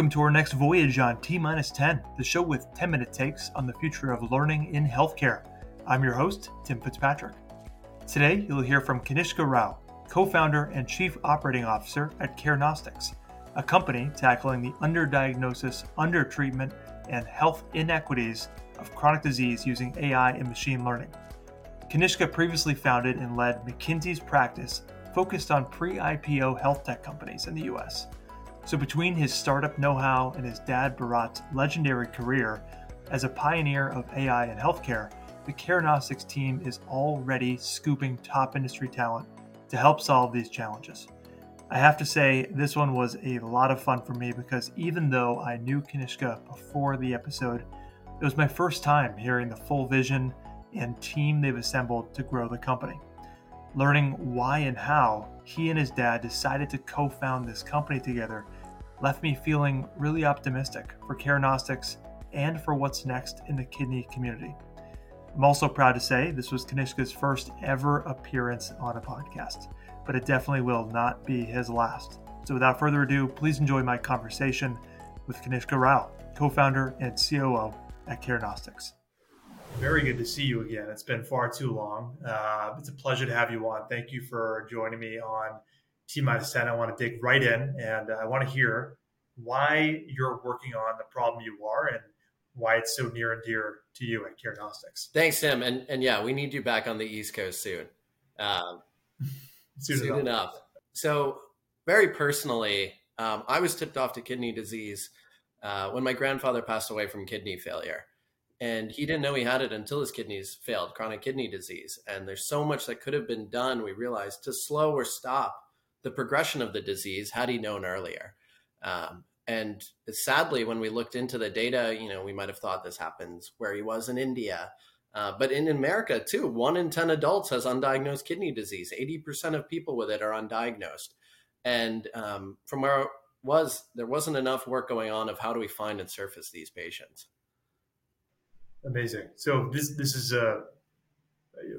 Welcome to our next voyage on T minus 10, the show with 10 minute takes on the future of learning in healthcare. I'm your host, Tim Fitzpatrick. Today, you'll hear from Kanishka Rao, co founder and chief operating officer at Carenostics, a company tackling the underdiagnosis, undertreatment, and health inequities of chronic disease using AI and machine learning. Kanishka previously founded and led McKinsey's practice focused on pre IPO health tech companies in the US. So, between his startup know how and his dad Bharat's legendary career as a pioneer of AI in healthcare, the Carenostics team is already scooping top industry talent to help solve these challenges. I have to say, this one was a lot of fun for me because even though I knew Kanishka before the episode, it was my first time hearing the full vision and team they've assembled to grow the company. Learning why and how he and his dad decided to co found this company together left me feeling really optimistic for Carenostics and for what's next in the kidney community. I'm also proud to say this was Kanishka's first ever appearance on a podcast, but it definitely will not be his last. So without further ado, please enjoy my conversation with Kanishka Rao, co founder and COO at Carenostics. Very good to see you again. It's been far too long. Uh, it's a pleasure to have you on. Thank you for joining me on T minus 10. I want to dig right in and I want to hear why you're working on the problem you are and why it's so near and dear to you at Carenostics. Thanks, Tim. And, and yeah, we need you back on the East Coast soon. Um, soon, soon enough. enough. So, very personally, um, I was tipped off to kidney disease uh, when my grandfather passed away from kidney failure and he didn't know he had it until his kidneys failed chronic kidney disease and there's so much that could have been done we realized to slow or stop the progression of the disease had he known earlier? Um, and sadly when we looked into the data you know we might have thought this happens where he was in india. Uh, but in america too one in 10 adults has undiagnosed kidney disease. 80% of people with it are undiagnosed. And um, from where it was there wasn't enough work going on of how do we find and surface these patients. Amazing. So this this is a uh,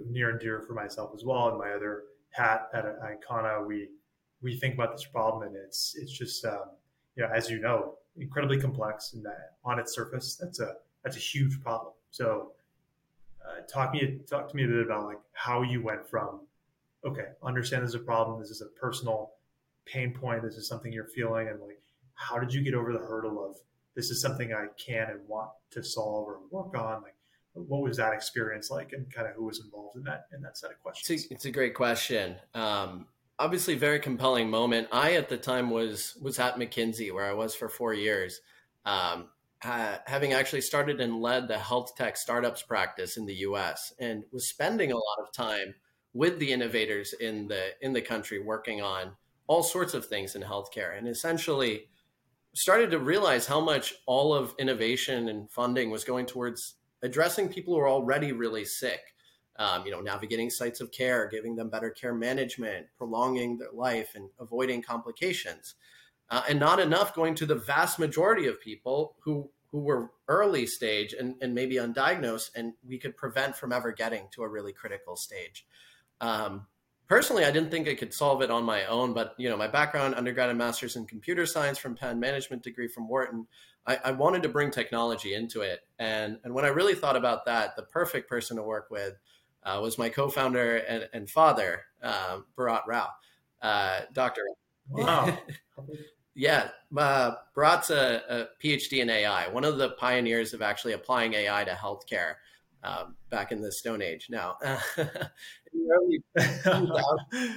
near and dear for myself as well. And my other hat at Icona, we we think about this problem, and it's it's just um, you know as you know incredibly complex, and that on its surface that's a that's a huge problem. So uh, talk me talk to me a bit about like how you went from okay understand this is a problem this is a personal pain point this is something you're feeling and like how did you get over the hurdle of this is something I can and want to solve or work on? Like, what was that experience like, and kind of who was involved in that in that set of questions? It's a, it's a great question. Um, obviously, very compelling moment. I at the time was was at McKinsey, where I was for four years. Um, having actually started and led the health tech startups practice in the U.S. and was spending a lot of time with the innovators in the in the country working on all sorts of things in healthcare and essentially started to realize how much all of innovation and funding was going towards addressing people who are already really sick. Um, you know, navigating sites of care, giving them better care management, prolonging their life, and avoiding complications, uh, and not enough going to the vast majority of people who who were early stage and, and maybe undiagnosed, and we could prevent from ever getting to a really critical stage. Um, personally, I didn't think I could solve it on my own, but you know, my background, undergrad and master's in computer science from Penn, management degree from Wharton, I, I, wanted to bring technology into it. And and when I really thought about that, the perfect person to work with uh, was my co-founder and, and father, uh, Bharat Rao, uh, Doctor. Wow. yeah, uh, Bharat's a, a PhD in AI, one of the pioneers of actually applying AI to healthcare. Um, back in the Stone Age. Now,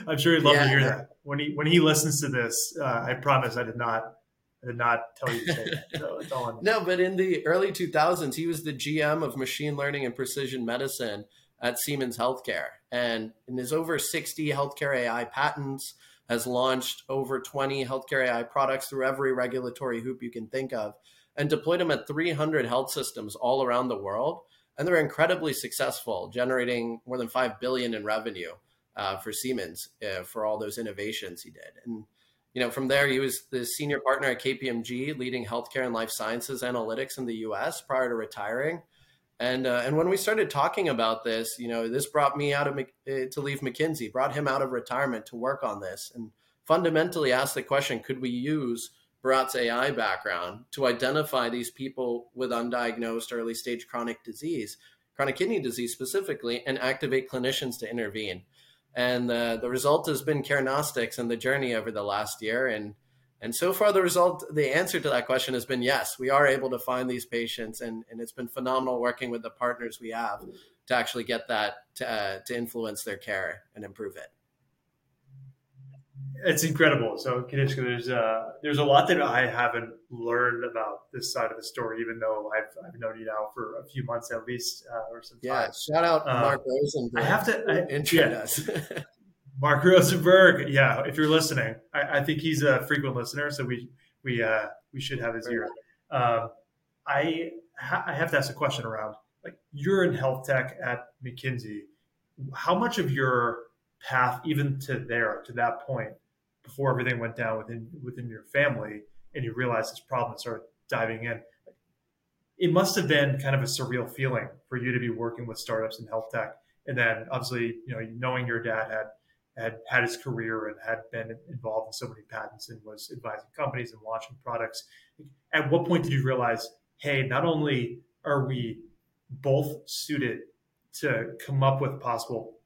I'm sure he'd love yeah. to hear that when he when he listens to this. Uh, I promise I did not did not tell you to say that. So it's all no, but in the early 2000s, he was the GM of machine learning and precision medicine at Siemens Healthcare, and in his over 60 healthcare AI patents, has launched over 20 healthcare AI products through every regulatory hoop you can think of, and deployed them at 300 health systems all around the world and they're incredibly successful, generating more than five billion in revenue uh, for Siemens uh, for all those innovations he did. And you know, from there, he was the senior partner at KPMG, leading healthcare and life sciences analytics in the U.S. prior to retiring. And uh, and when we started talking about this, you know, this brought me out of uh, to leave McKinsey, brought him out of retirement to work on this, and fundamentally asked the question: Could we use Bharat's AI background to identify these people with undiagnosed early stage chronic disease, chronic kidney disease specifically, and activate clinicians to intervene. And the, the result has been Carenostics and the journey over the last year. And and so far, the result, the answer to that question has been yes, we are able to find these patients, and, and it's been phenomenal working with the partners we have to actually get that to, uh, to influence their care and improve it it's incredible. So Kanishka, there's uh, there's a lot that I haven't learned about this side of the story, even though I've, I've known you now for a few months at least, uh, or some yeah, time. Shout out um, Mark Rosenberg. I have to I, yeah. Mark Rosenberg, yeah. If you're listening, I, I, think he's a frequent listener, so we we uh, we should have his ear. Um, I ha- I have to ask a question around like you're in health tech at McKinsey. How much of your path, even to there, to that point, before everything went down within within your family and you realized this problem and started diving in it must have been kind of a surreal feeling for you to be working with startups in health tech and then obviously you know knowing your dad had had had his career and had been involved in so many patents and was advising companies and launching products at what point did you realize hey not only are we both suited to come up with possible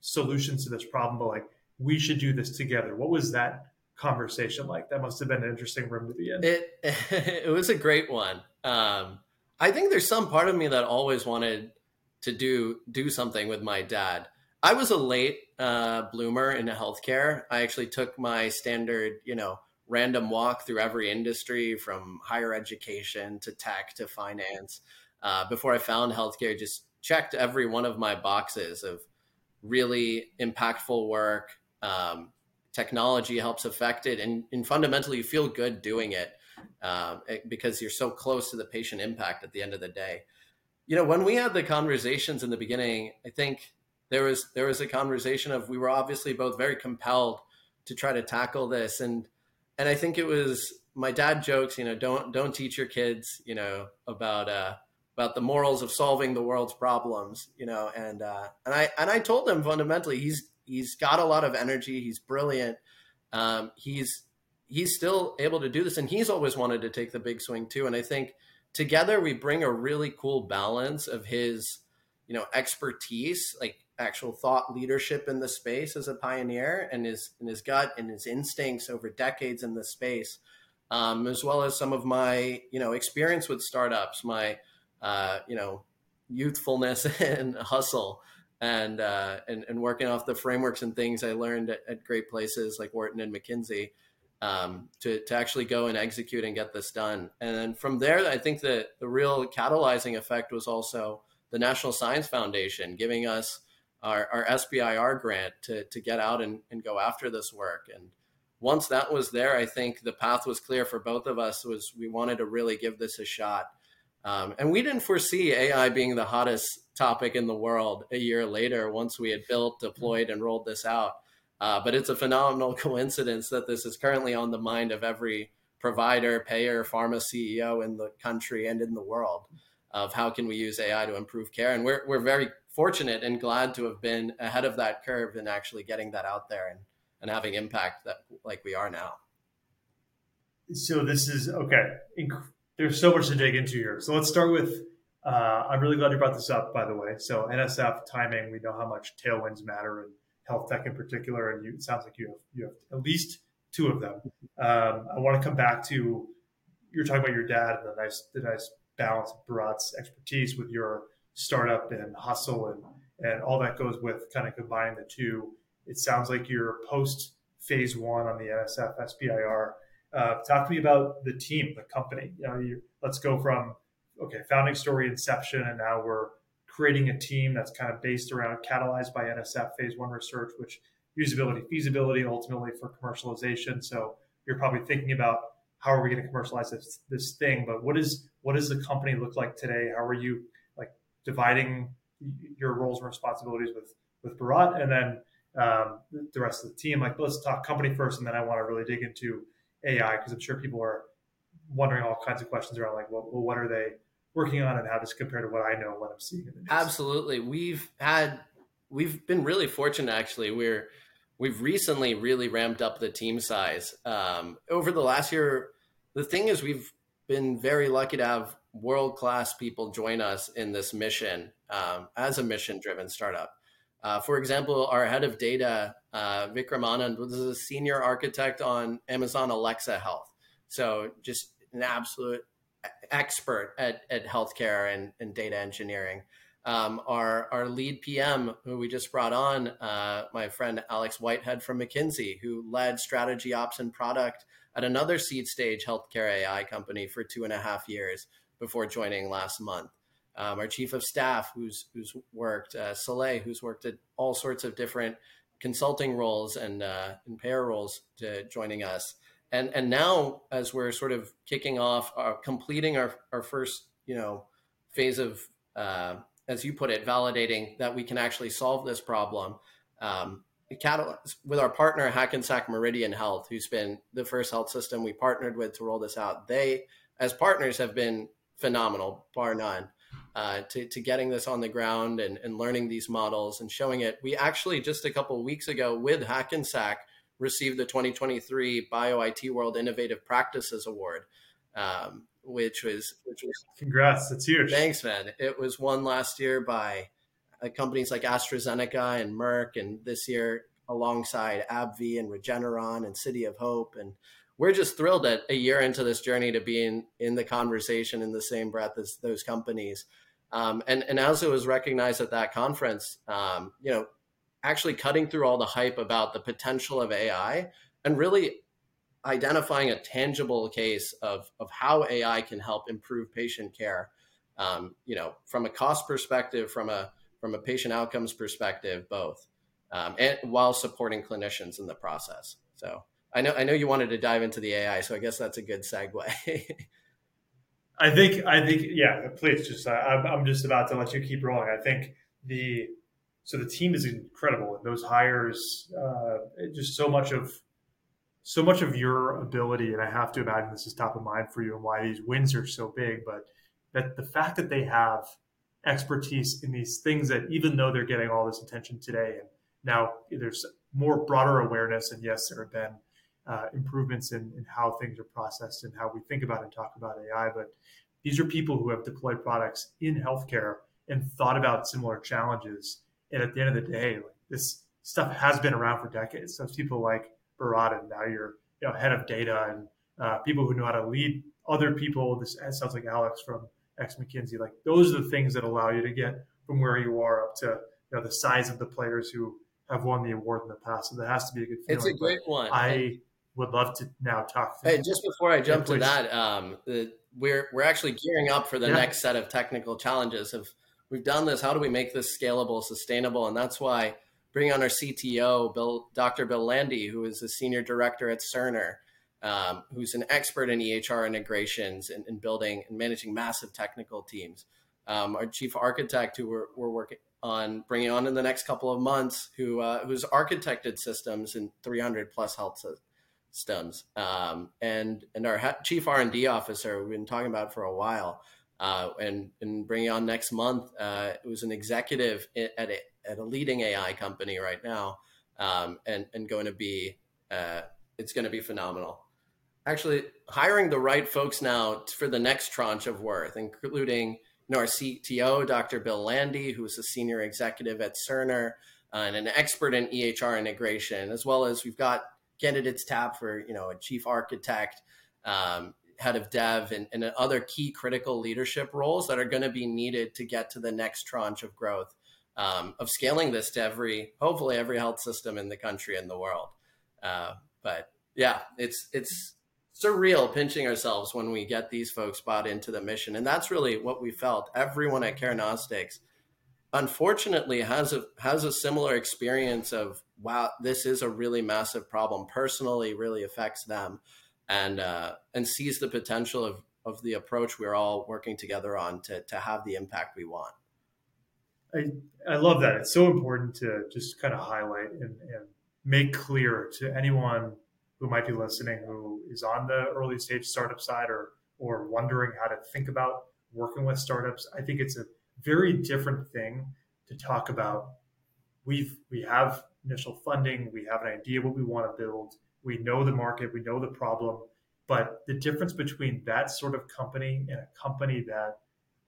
solutions to this problem but like we should do this together. What was that conversation like? That must have been an interesting room to be in. It it was a great one. Um, I think there's some part of me that always wanted to do do something with my dad. I was a late uh, bloomer into healthcare. I actually took my standard, you know, random walk through every industry from higher education to tech to finance uh, before I found healthcare. Just checked every one of my boxes of really impactful work, um, technology helps affect it, and, and, fundamentally you feel good doing it um, because you're so close to the patient impact at the end of the day. You know, when we had the conversations in the beginning, I think there was there was a conversation of we were obviously both very compelled to try to tackle this, and and I think it was my dad jokes, you know, don't don't teach your kids, you know, about uh, about the morals of solving the world's problems, you know, and uh, and I and I told him fundamentally he's he's got a lot of energy. He's brilliant. Um, he's he's still able to do this, and he's always wanted to take the big swing too. And I think together we bring a really cool balance of his, you know, expertise, like actual thought leadership in the space as a pioneer, and his and his gut and his instincts over decades in the space, um, as well as some of my you know experience with startups, my uh, you know youthfulness and hustle and uh, and and working off the frameworks and things I learned at, at great places like Wharton and McKinsey um, to to actually go and execute and get this done. And then from there, I think that the real catalyzing effect was also the National Science Foundation giving us our, our SBIR grant to to get out and, and go after this work. And once that was there, I think the path was clear for both of us. Was we wanted to really give this a shot. Um, and we didn't foresee AI being the hottest topic in the world a year later once we had built, deployed, and rolled this out. Uh, but it's a phenomenal coincidence that this is currently on the mind of every provider, payer, pharma CEO in the country and in the world of how can we use AI to improve care. And we're, we're very fortunate and glad to have been ahead of that curve and actually getting that out there and, and having impact that like we are now. So this is okay. There's so much to dig into here. So let's start with uh, I'm really glad you brought this up, by the way. So NSF timing, we know how much tailwinds matter in health tech in particular, and you, it sounds like you have you have at least two of them. Um, I want to come back to you're talking about your dad and the nice the nice balance of Bharat's expertise with your startup and hustle and and all that goes with kind of combining the two. It sounds like you're post phase one on the NSF SBIR. Uh, talk to me about the team, the company. You know, you, let's go from okay, founding story, inception, and now we're creating a team that's kind of based around catalyzed by NSF phase one research, which usability, feasibility, ultimately for commercialization. So you're probably thinking about how are we going to commercialize this this thing, but what is what does the company look like today? How are you dividing your roles and responsibilities with with Bharat, and then um, the rest of the team? Like, let's talk company first, and then I want to really dig into AI because I'm sure people are wondering all kinds of questions around like, well, what are they working on and how does compare to what I know what I'm seeing. Absolutely. We've had we've been really fortunate actually. We're we've recently really ramped up the team size. Um, over the last year, the thing is, we've been very lucky to have world class people join us in this mission um, as a mission driven startup. Uh, for example, our head of data, uh, Vikram Anand, was a senior architect on Amazon Alexa Health. So just an absolute expert at, at healthcare and, and data engineering. Um, our, our lead PM, who we just brought on, uh, my friend Alex Whitehead from McKinsey, who led strategy ops and product at another seed stage healthcare AI company for two and a half years before joining last month. Um, our chief of staff, who's who's worked, uh, Soleil, who's worked at all sorts of different consulting roles and uh, and payer roles, to joining us. And and now, as we're sort of kicking off, uh, completing our our first you know phase of, uh, as you put it, validating that we can actually solve this problem. Um, with our partner Hackensack Meridian Health, who's been the first health system we partnered with to roll this out. They, as partners, have been phenomenal, bar none, uh, to, to getting this on the ground and, and learning these models and showing it. We actually just a couple weeks ago with Hackensack received the 2023 Bio IT World Innovative Practices Award, um, which was which was congrats. That's huge. Thanks, man. It was won last year by uh, companies like AstraZeneca and Merck, and this year alongside AbbVie and Regeneron and City of Hope. And we're just thrilled that a year into this journey to be in, in the conversation in the same breath as those companies. Um, and, and as it was recognized at that conference, um, you know, actually cutting through all the hype about the potential of AI and really identifying a tangible case of, of how AI can help improve patient care, um, you know, from a cost perspective, from a from a patient outcomes perspective, both, um, and while supporting clinicians in the process. So I know I know you wanted to dive into the AI, so I guess that's a good segue. I think I think yeah. Please just I, I'm just about to let you keep rolling. I think the so the team is incredible, and those hires uh, just so much of so much of your ability. And I have to imagine this is top of mind for you and why these wins are so big. But that the fact that they have expertise in these things that even though they're getting all this attention today and now there's more broader awareness and yes there have been uh, improvements in, in how things are processed and how we think about and talk about ai but these are people who have deployed products in healthcare and thought about similar challenges and at the end of the day like, this stuff has been around for decades so people like Bharat and now you're you know, head of data and uh, people who know how to lead other people this sounds like alex from ex McKinsey. Like those are the things that allow you to get from where you are up to you know the size of the players who have won the award in the past. So that has to be a good feeling. It's a great one. I would love to now talk. Hey, just before I jump to that, um, we're we're actually gearing up for the yeah. next set of technical challenges. Of we've done this, how do we make this scalable, sustainable? And that's why bringing on our CTO, Bill, Dr. Bill Landy, who is the senior director at Cerner um, who's an expert in EHR integrations and, and, building and managing massive technical teams. Um, our chief architect, who we're, we're, working on bringing on in the next couple of months, who uh, who's architected systems in 300 plus health systems, um, and and our ha- chief R and D officer, we've been talking about for a while, uh, and and bringing on next month, uh, it was an executive at a, at a leading AI company right now, um, and and going to be uh, it's going to be phenomenal actually hiring the right folks now for the next tranche of worth, including you know, our CTO, Dr. Bill Landy, who is a senior executive at Cerner uh, and an expert in EHR integration, as well as we've got candidates tab for you know a chief architect, um, head of dev, and, and, other key critical leadership roles that are going to be needed to get to the next tranche of growth um, of scaling this to every, hopefully every health system in the country and the world. Uh, but yeah, it's it's surreal pinching ourselves when we get these folks bought into the mission. And that's really what we felt. Everyone at Carenostics, unfortunately, has a has a similar experience of wow, this is a really massive problem. Personally, really affects them, and uh, and sees the potential of of the approach we're all working together on to to have the impact we want. I I love that. It's so important to just kind of highlight and, and make clear to anyone who might be listening who is on the early stage startup side or or wondering how to think about working with startups, I think it's a very different thing to talk about. We've we have initial funding, we have an idea what we want to build, we know the market, we know the problem, But the difference between that sort of company and a company that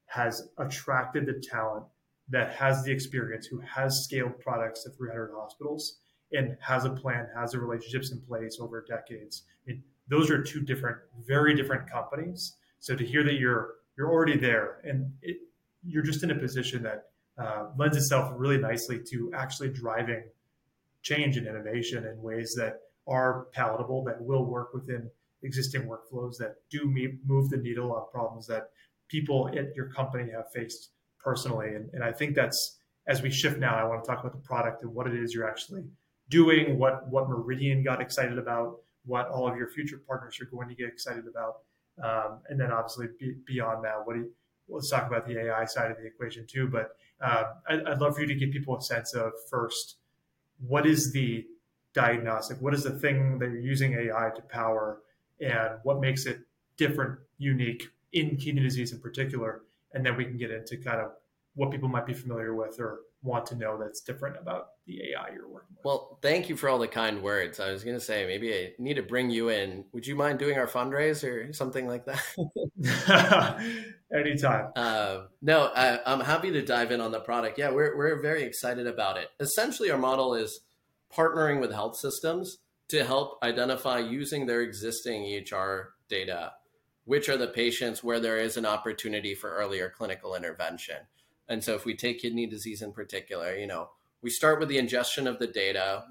has attracted the talent, that has the experience, who has scaled products to 300 hospitals, and has a plan, has the relationships in place over decades. I mean, those are two different, very different companies. So to hear that you're you're already there and it, you're just in a position that uh, lends itself really nicely to actually driving change and innovation in ways that are palatable, that will work within existing workflows, that do move the needle on problems that people at your company have faced personally. And, and I think that's as we shift now, I want to talk about the product and what it is you're actually doing, what what Meridian got excited about, what all of your future partners are going to get excited about, um, and then obviously be, beyond that, what do you, let's talk about the AI side of the equation too. But uh, I'd, I'd love for you to give people a sense of first, what is the diagnostic? What is the thing that you're using AI to power, and what makes it different, unique in kidney disease in particular? And then we can get into kind of what people might be familiar with or want to know that's different about the AI you're working with. Well, thank you for all the kind words. I was going to say maybe I need to bring you in. Would you mind doing our fundraiser or something like that? Anytime. Uh, no, I, I'm happy to dive in on the product. Yeah, we're we're very excited about it. Essentially, our model is partnering with health systems to help identify using their existing EHR data which are the patients where there is an opportunity for earlier clinical intervention. And so if we take kidney disease in particular, you know, we start with the ingestion of the data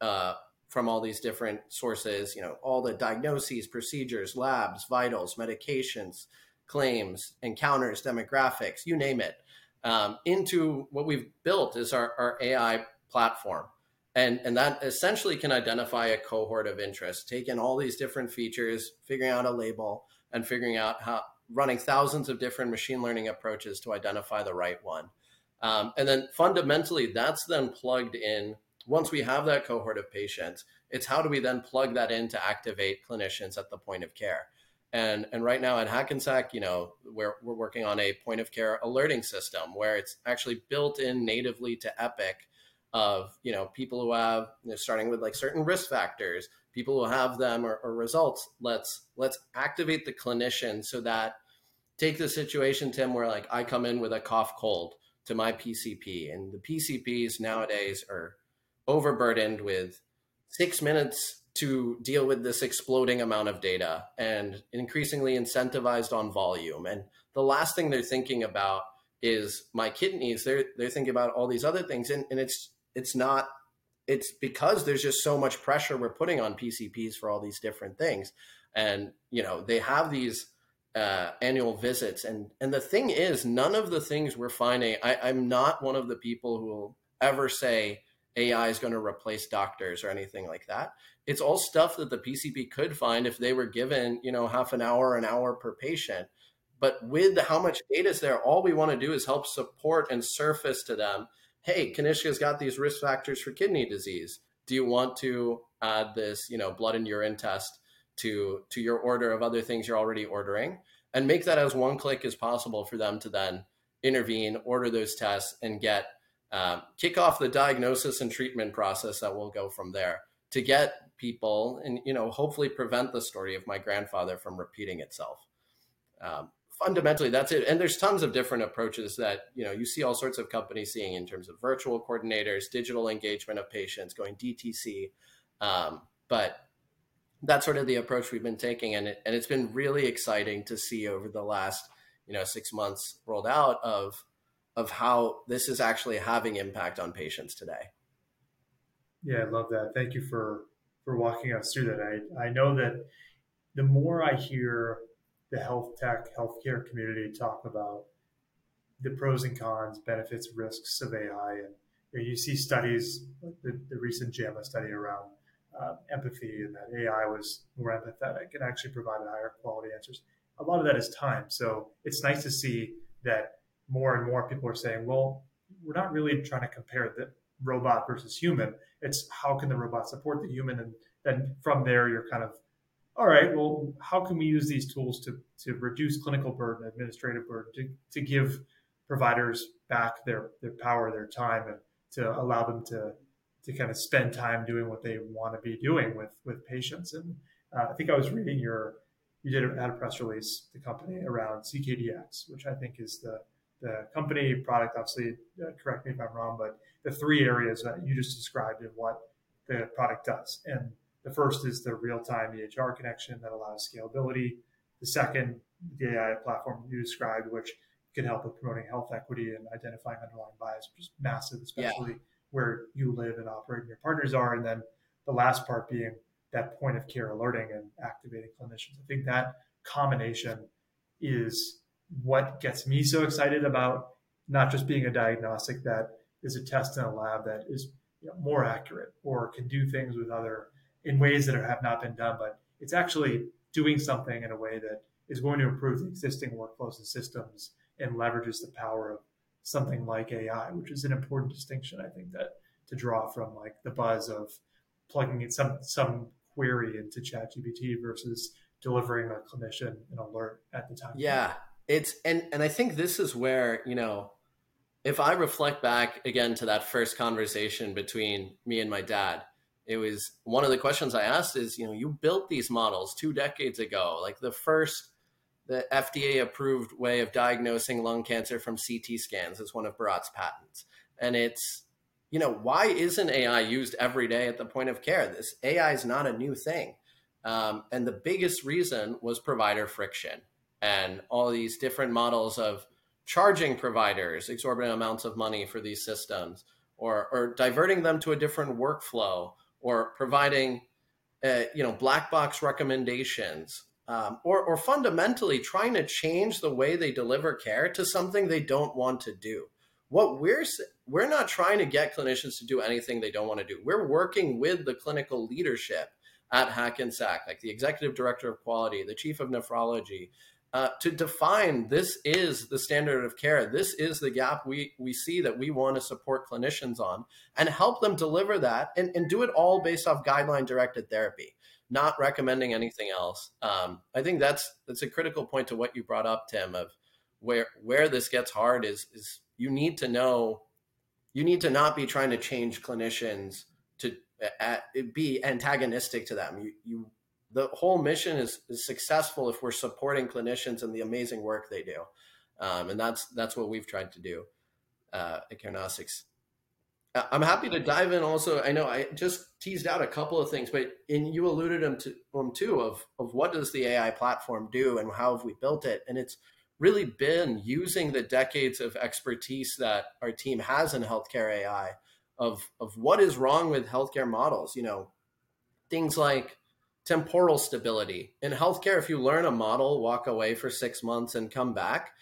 uh, from all these different sources, you know, all the diagnoses, procedures, labs, vitals, medications, claims, encounters, demographics, you name it, um, into what we've built is our, our AI platform. And, and that essentially can identify a cohort of interest, taking all these different features, figuring out a label, and figuring out how running thousands of different machine learning approaches to identify the right one. Um, and then fundamentally, that's then plugged in. Once we have that cohort of patients, it's how do we then plug that in to activate clinicians at the point of care? And, and right now at Hackensack, you know, we're, we're working on a point of care alerting system where it's actually built in natively to Epic of, you know, people who have, you know, starting with like certain risk factors, people who have them or, or results let's let's activate the clinician so that take the situation tim where like i come in with a cough cold to my pcp and the pcps nowadays are overburdened with six minutes to deal with this exploding amount of data and increasingly incentivized on volume. And the last thing they're thinking about is my kidneys. They're they're thinking about all these other things and, and it's it's not it's because there's just so much pressure we're putting on PCPs for all these different things. And, you know, they have these uh, annual visits. And, and the thing is, none of the things we're finding, I, I'm not one of the people who will ever say AI is going to replace doctors or anything like that. It's all stuff that the PCP could find if they were given, you know, half an hour, an hour per patient. But with how much data is there, all we want to do is help support and surface to them hey, Kanishka's got these risk factors for kidney disease. Do you want to add this, you know, blood and urine test to to your order of other things you're already ordering, and make that as one click as possible for them to then intervene, order those tests, and get um, kick off the diagnosis and treatment process that will go from there to get people and you know hopefully prevent the story of my grandfather from repeating itself. Um, fundamentally that's it. And there's tons of different approaches that you know you see all sorts of companies seeing in terms of virtual coordinators digital engagement of patients going dtc um, but that's sort of the approach we've been taking. And, it, and it's been really exciting to see over the last you know six months rolled out of of how this is actually having impact on patients today. Yeah i love that. Thank you for for walking us through that. I i know that the more i hear the health tech, healthcare community talk about the pros and cons, benefits, risks of AI. And you, know, you see studies, the, the, recent JAMA study around uh, empathy and that AI was more empathetic and actually provided higher quality answers. A lot of that is time. So it's nice to see that more and more people are saying, well, we're not really trying to compare the robot versus human. It's how can the robot support the human? And then from there, you're kind of all right, well, how can we use these tools to, to reduce clinical burden, administrative burden, to, to give providers back their, their power, their time, and to allow them to, to kind of spend time doing what they want to be doing with, with patients. And uh, I think I was reading your, you did had a press release, the company around CKDX, which I think is the the company product. Obviously, uh, correct me if I'm wrong, but the three areas that you just described and what the product does. And the first is the real-time EHR connection that allows scalability. The second, the AI platform you described, which can help with promoting health equity and identifying underlying bias, which is massive, especially yeah. where you live and operate and your partners are. And then the last part being that point of care alerting and activating clinicians. I think that combination is what gets me so excited about not just being a diagnostic that is a test in a lab that is you know, more accurate or can do things with other in ways that have not been done, but it's actually doing something in a way that is going to improve the existing workflows and systems and leverages the power of something like AI, which is an important distinction, I think, that to draw from like the buzz of plugging in some some query into ChatGPT versus delivering a clinician an alert at the time. Yeah, it's and and I think this is where you know, if I reflect back again to that first conversation between me and my dad, it was one of the questions I asked is, you know, you built these models two decades ago, like the first the FDA approved way of diagnosing lung cancer from CT scans is one of Bharat's patents. And it's, you know, why isn't AI used every day at the point of care? This AI is not a new thing. Um, and the biggest reason was provider friction and all these different models of charging providers exorbitant amounts of money for these systems or, or diverting them to a different workflow or providing uh, you know black box recommendations um, or, or fundamentally trying to change the way they deliver care to something they don't want to do. What we're we're not trying to get clinicians to do anything they don't want to do. We're working with the clinical leadership at Hackensack, like the executive director of quality, the chief of nephrology, uh, to define this is the standard of care. This is the gap we, we see that we want to support clinicians on and help them deliver that and, and do it all based off guideline directed therapy not recommending anything else. Um, I think that's that's a critical point to what you brought up, Tim, of where where this gets hard is is you need to know you need to not be trying to change clinicians to uh, be antagonistic to them. You you the whole mission is, is successful if we're supporting clinicians and the amazing work they do, um, and that's that's what we've tried to do uh, at Carenostics. I'm happy to dive in. Also, I know I just teased out a couple of things, but in you alluded them to them too of of what does the AI platform do and how have we built it, and it's really been using the decades of expertise that our team has in healthcare AI of of what is wrong with healthcare models. You know, things like temporal stability in healthcare. If you learn a model, walk away for six months and come back,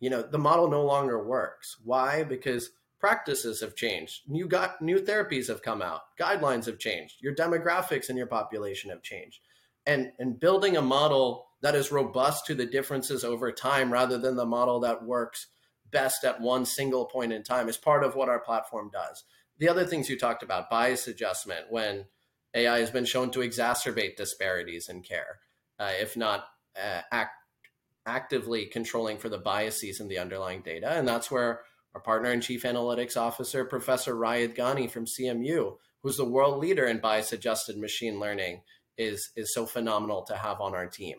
you know the model no longer works. Why? Because practices have changed new got new therapies have come out guidelines have changed your demographics and your population have changed and and building a model that is robust to the differences over time rather than the model that works best at one single point in time is part of what our platform does the other things you talked about bias adjustment when ai has been shown to exacerbate disparities in care uh, if not uh, act, actively controlling for the biases in the underlying data and that's where our partner and chief analytics officer, Professor Rayid Ghani from CMU, who's the world leader in bias adjusted machine learning, is, is so phenomenal to have on our team.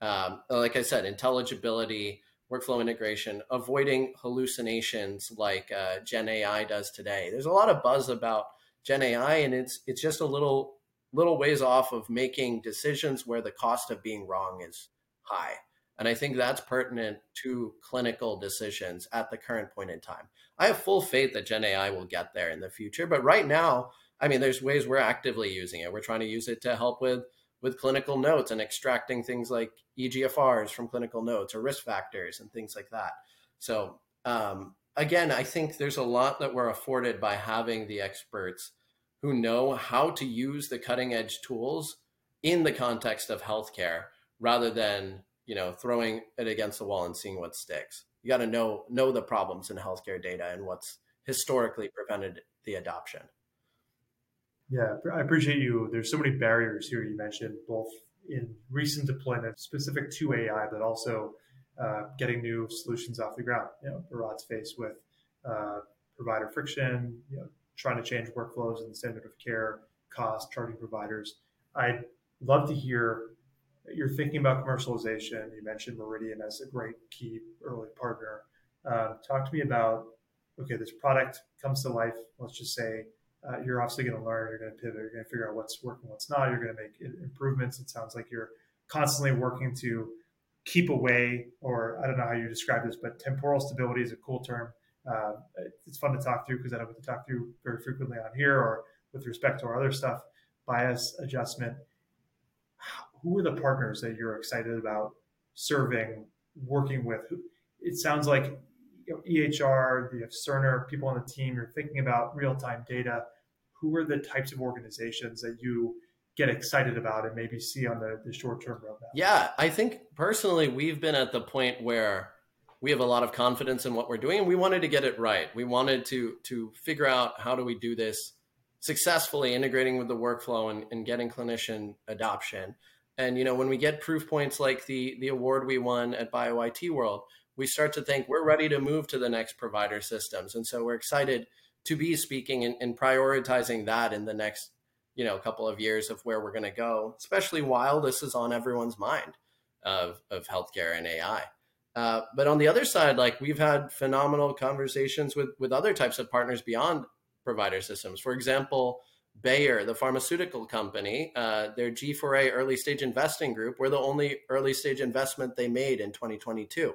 Um, like I said, intelligibility, workflow integration, avoiding hallucinations like uh, Gen AI does today. There's a lot of buzz about Gen AI, and it's it's just a little little ways off of making decisions where the cost of being wrong is high. And I think that's pertinent to clinical decisions at the current point in time. I have full faith that Gen AI will get there in the future, but right now, I mean, there's ways we're actively using it. We're trying to use it to help with with clinical notes and extracting things like EGFRs from clinical notes or risk factors and things like that. So um, again, I think there's a lot that we're afforded by having the experts who know how to use the cutting edge tools in the context of healthcare rather than you know throwing it against the wall and seeing what sticks. You got to know know the problems in healthcare data and what's historically prevented the adoption. Yeah i appreciate you. There's so many barriers here you mentioned both in recent deployment specific to ai but also uh, getting new solutions off the ground you know Bharat's faced with uh, provider friction you know trying to change workflows and the standard of care cost charging providers i'd love to hear you're thinking about commercialization. You mentioned Meridian as a great key early partner. Um, talk to me about okay, this product comes to life. Let's just say uh, you're obviously going to learn, you're going to pivot, you're going to figure out what's working, what's not. You're going to make improvements. It sounds like you're constantly working to keep away, or I don't know how you describe this, but temporal stability is a cool term. Uh, it's fun to talk through because I don't get to talk through very frequently on here or with respect to our other stuff. Bias adjustment. Who are the partners that you're excited about serving, working with? It sounds like you know, EHR, the Cerner, people on the team. You're thinking about real time data. Who are the types of organizations that you get excited about and maybe see on the, the short term roadmap? Yeah, I think personally, we've been at the point where we have a lot of confidence in what we're doing and we wanted to get it right. We wanted to to figure out how do we do this successfully integrating with the workflow and, and getting clinician adoption. And you know, when we get proof points like the the award we won at BioIT World, we start to think we're ready to move to the next provider systems. And so we're excited to be speaking and, and prioritizing that in the next you know a couple of years of where we're going to go, especially while this is on everyone's mind of of healthcare and AI. Uh, but on the other side, like we've had phenomenal conversations with with other types of partners beyond provider systems. For example, Bayer, the pharmaceutical company, uh, their G4A early stage investing group, we're the only early stage investment they made in 2022.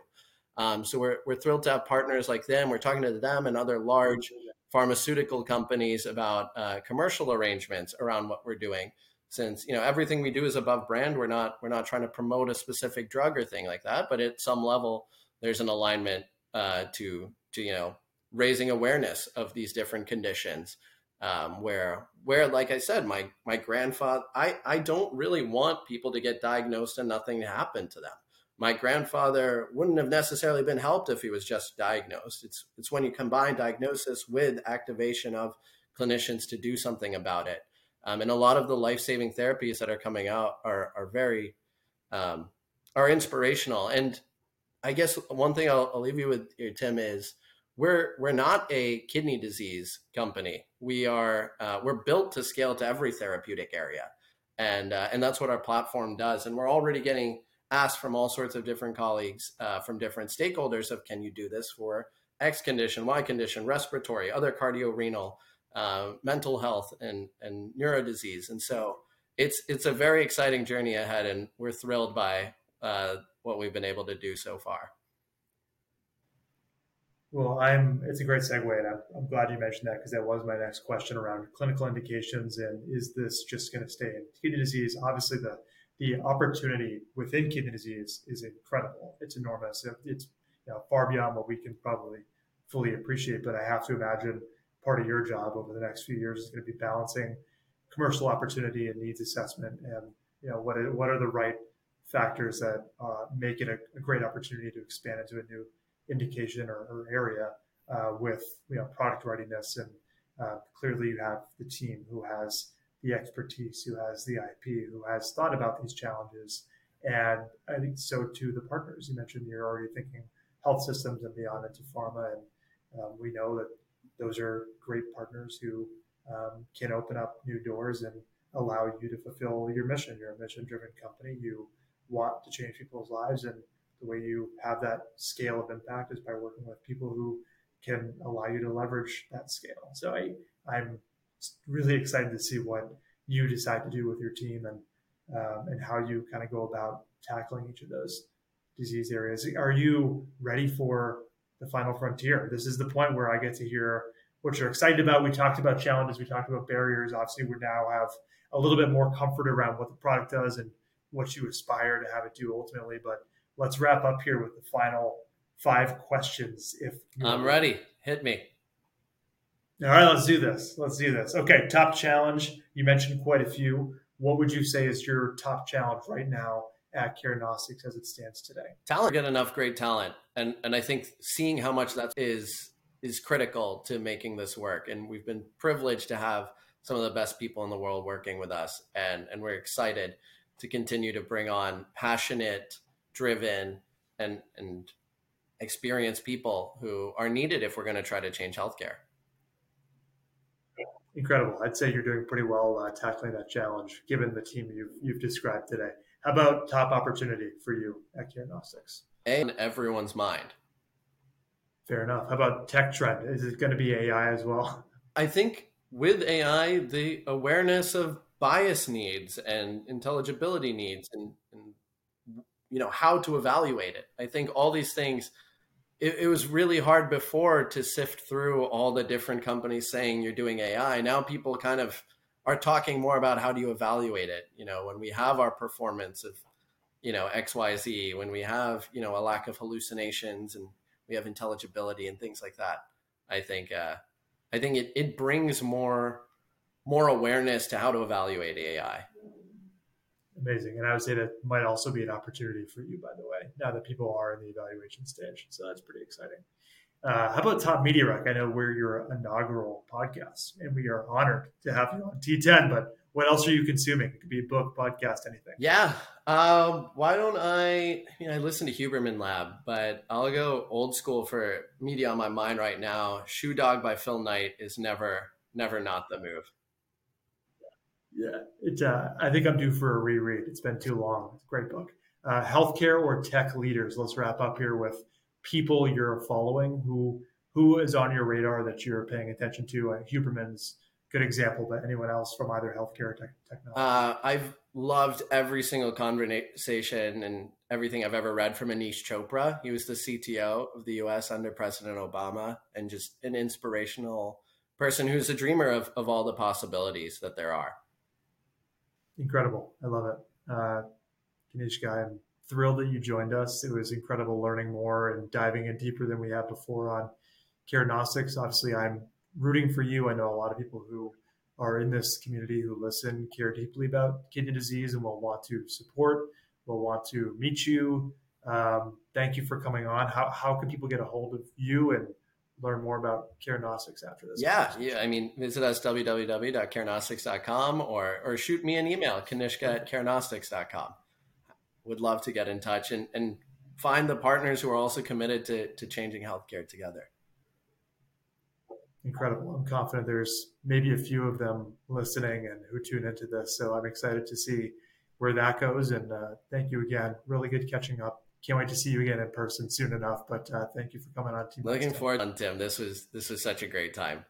Um, so we're, we're thrilled to have partners like them. We're talking to them and other large pharmaceutical companies about uh, commercial arrangements around what we're doing. Since you know everything we do is above brand, we're not we're not trying to promote a specific drug or thing like that. But at some level, there's an alignment uh, to to you know raising awareness of these different conditions. Um, where where like I said, my my grandfather, I I don't really want people to get diagnosed and nothing to happen to them my grandfather wouldn't have necessarily been helped if he was just diagnosed. It's it's when you combine diagnosis with activation of clinicians to do something about it. Um, and a lot of the life saving therapies that are coming out are are very um, are inspirational. And I guess one thing I'll, I'll leave you with here, Tim is we're we're not a kidney disease company. We are uh, we're built to scale to every therapeutic area, and uh, and that's what our platform does. And we're already getting asked from all sorts of different colleagues uh, from different stakeholders of can you do this for X condition, Y condition, respiratory, other cardiorenal, uh, mental health, and and neuro disease. And so it's it's a very exciting journey ahead, and we're thrilled by uh, what we've been able to do so far. Well, I'm. It's a great segue, and I'm, I'm glad you mentioned that because that was my next question around clinical indications and is this just going to stay in kidney disease? Obviously, the the opportunity within kidney disease is incredible. It's enormous. It's you know, far beyond what we can probably fully appreciate. But I have to imagine part of your job over the next few years is going to be balancing commercial opportunity and needs assessment, and you know what are, what are the right factors that uh, make it a, a, great opportunity to expand into a new indication or, or area uh, with you know product readiness and uh, clearly you have the team who has the expertise, who has the IP, who has thought about these challenges. And I think so too the partners. You mentioned you're already thinking health systems and beyond into pharma. And um, we know that those are great partners who um, can open up new doors and allow you to fulfill your mission. You're a mission driven company. You want to change people's lives. And the way you have that scale of impact is by working with people who can allow you to leverage that scale. So I, I'm really excited to see what you decide to do with your team and um, and how you kind of go about tackling each of those disease areas. Are you ready for the final frontier? This is the point where I get to hear what you're excited about. We talked about challenges, we talked about barriers. Obviously, we now have a little bit more comfort around what the product does and what you aspire to have it do ultimately. But let's wrap up here with the final five questions. If I'm ready, hit me. All right, let's do this. Let's do this. Okay, top challenge. You mentioned quite a few. What would you say is your top challenge right now at Carenostics as it stands today? Talent, get enough great talent, and and I think seeing how much that is is critical to making this work. And we've been privileged to have some of the best people in the world working with us, and and we're excited to continue to bring on passionate, driven, and and experienced people who are needed if we're going to try to change healthcare incredible. I'd say you're doing pretty well uh, tackling that challenge, given the team you've you've described today. How about top opportunity for you at Carenostics? In everyone's mind. Fair enough. How about tech trend? Is it going to be AI as well? I think with AI, the awareness of bias needs and intelligibility needs and, and you know how to evaluate it. I think all these things it, it, was really hard before to sift through all the different companies saying you're doing AI. Now people kind of are talking more about how do you evaluate it. You know, when we have our performance of, you know, X, Y, Z, when we have, you know, a lack of hallucinations and we have intelligibility and things like that. I think, uh, I think it, it brings more, more awareness to how to evaluate AI. Amazing. And I would say that might also be an opportunity for you, by the way, now that people are in the evaluation stage. So that's pretty exciting. Uh, how about Top Media Rec? I know we're your inaugural podcast, and we are honored to have you on T10. But what else are you consuming? It could be a book, podcast, anything. Yeah. Um, why don't I? I listen to Huberman Lab, but I'll go old school for media on my mind right now. Shoe Dog by Phil Knight is never, never not the move. Yeah. Uh, I think I'm due for a reread. It's been too long. It's a great book. Uh, healthcare or tech leaders. Let's wrap up here with people you're following who who is on your radar that you're paying attention to. Uh, Huberman's good example, but anyone else from either healthcare or tech, technology? Uh, I've loved every single conversation and everything I've ever read from Aneesh Chopra. He was the CTO of the US under President Obama and just an inspirational person who's a dreamer of, of all the possibilities that there are incredible. I love it. Uh, Kanishka, I'm thrilled that you joined us. It was incredible learning more and diving in deeper than we had before on Carenostics. Obviously, I'm rooting for you. I know a lot of people who are in this community who listen care deeply about kidney disease and will want to support, will want to meet you. Um, thank you for coming on. How, how can people get a hold of you and learn more about Carenostics after this. Yeah, yeah. I mean, visit us www.carenostics.com or or shoot me an email, kanishka at carenostics.com. Would love to get in touch and, and find the partners who are also committed to, to changing healthcare together. Incredible. I'm confident there's maybe a few of them listening and who tune into this. So I'm excited to see where that goes. And uh, thank you again. Really good catching up can't wait to see you again in person soon enough. But uh, thank you for coming on. Team Looking forward on Tim. This was this was such a great time.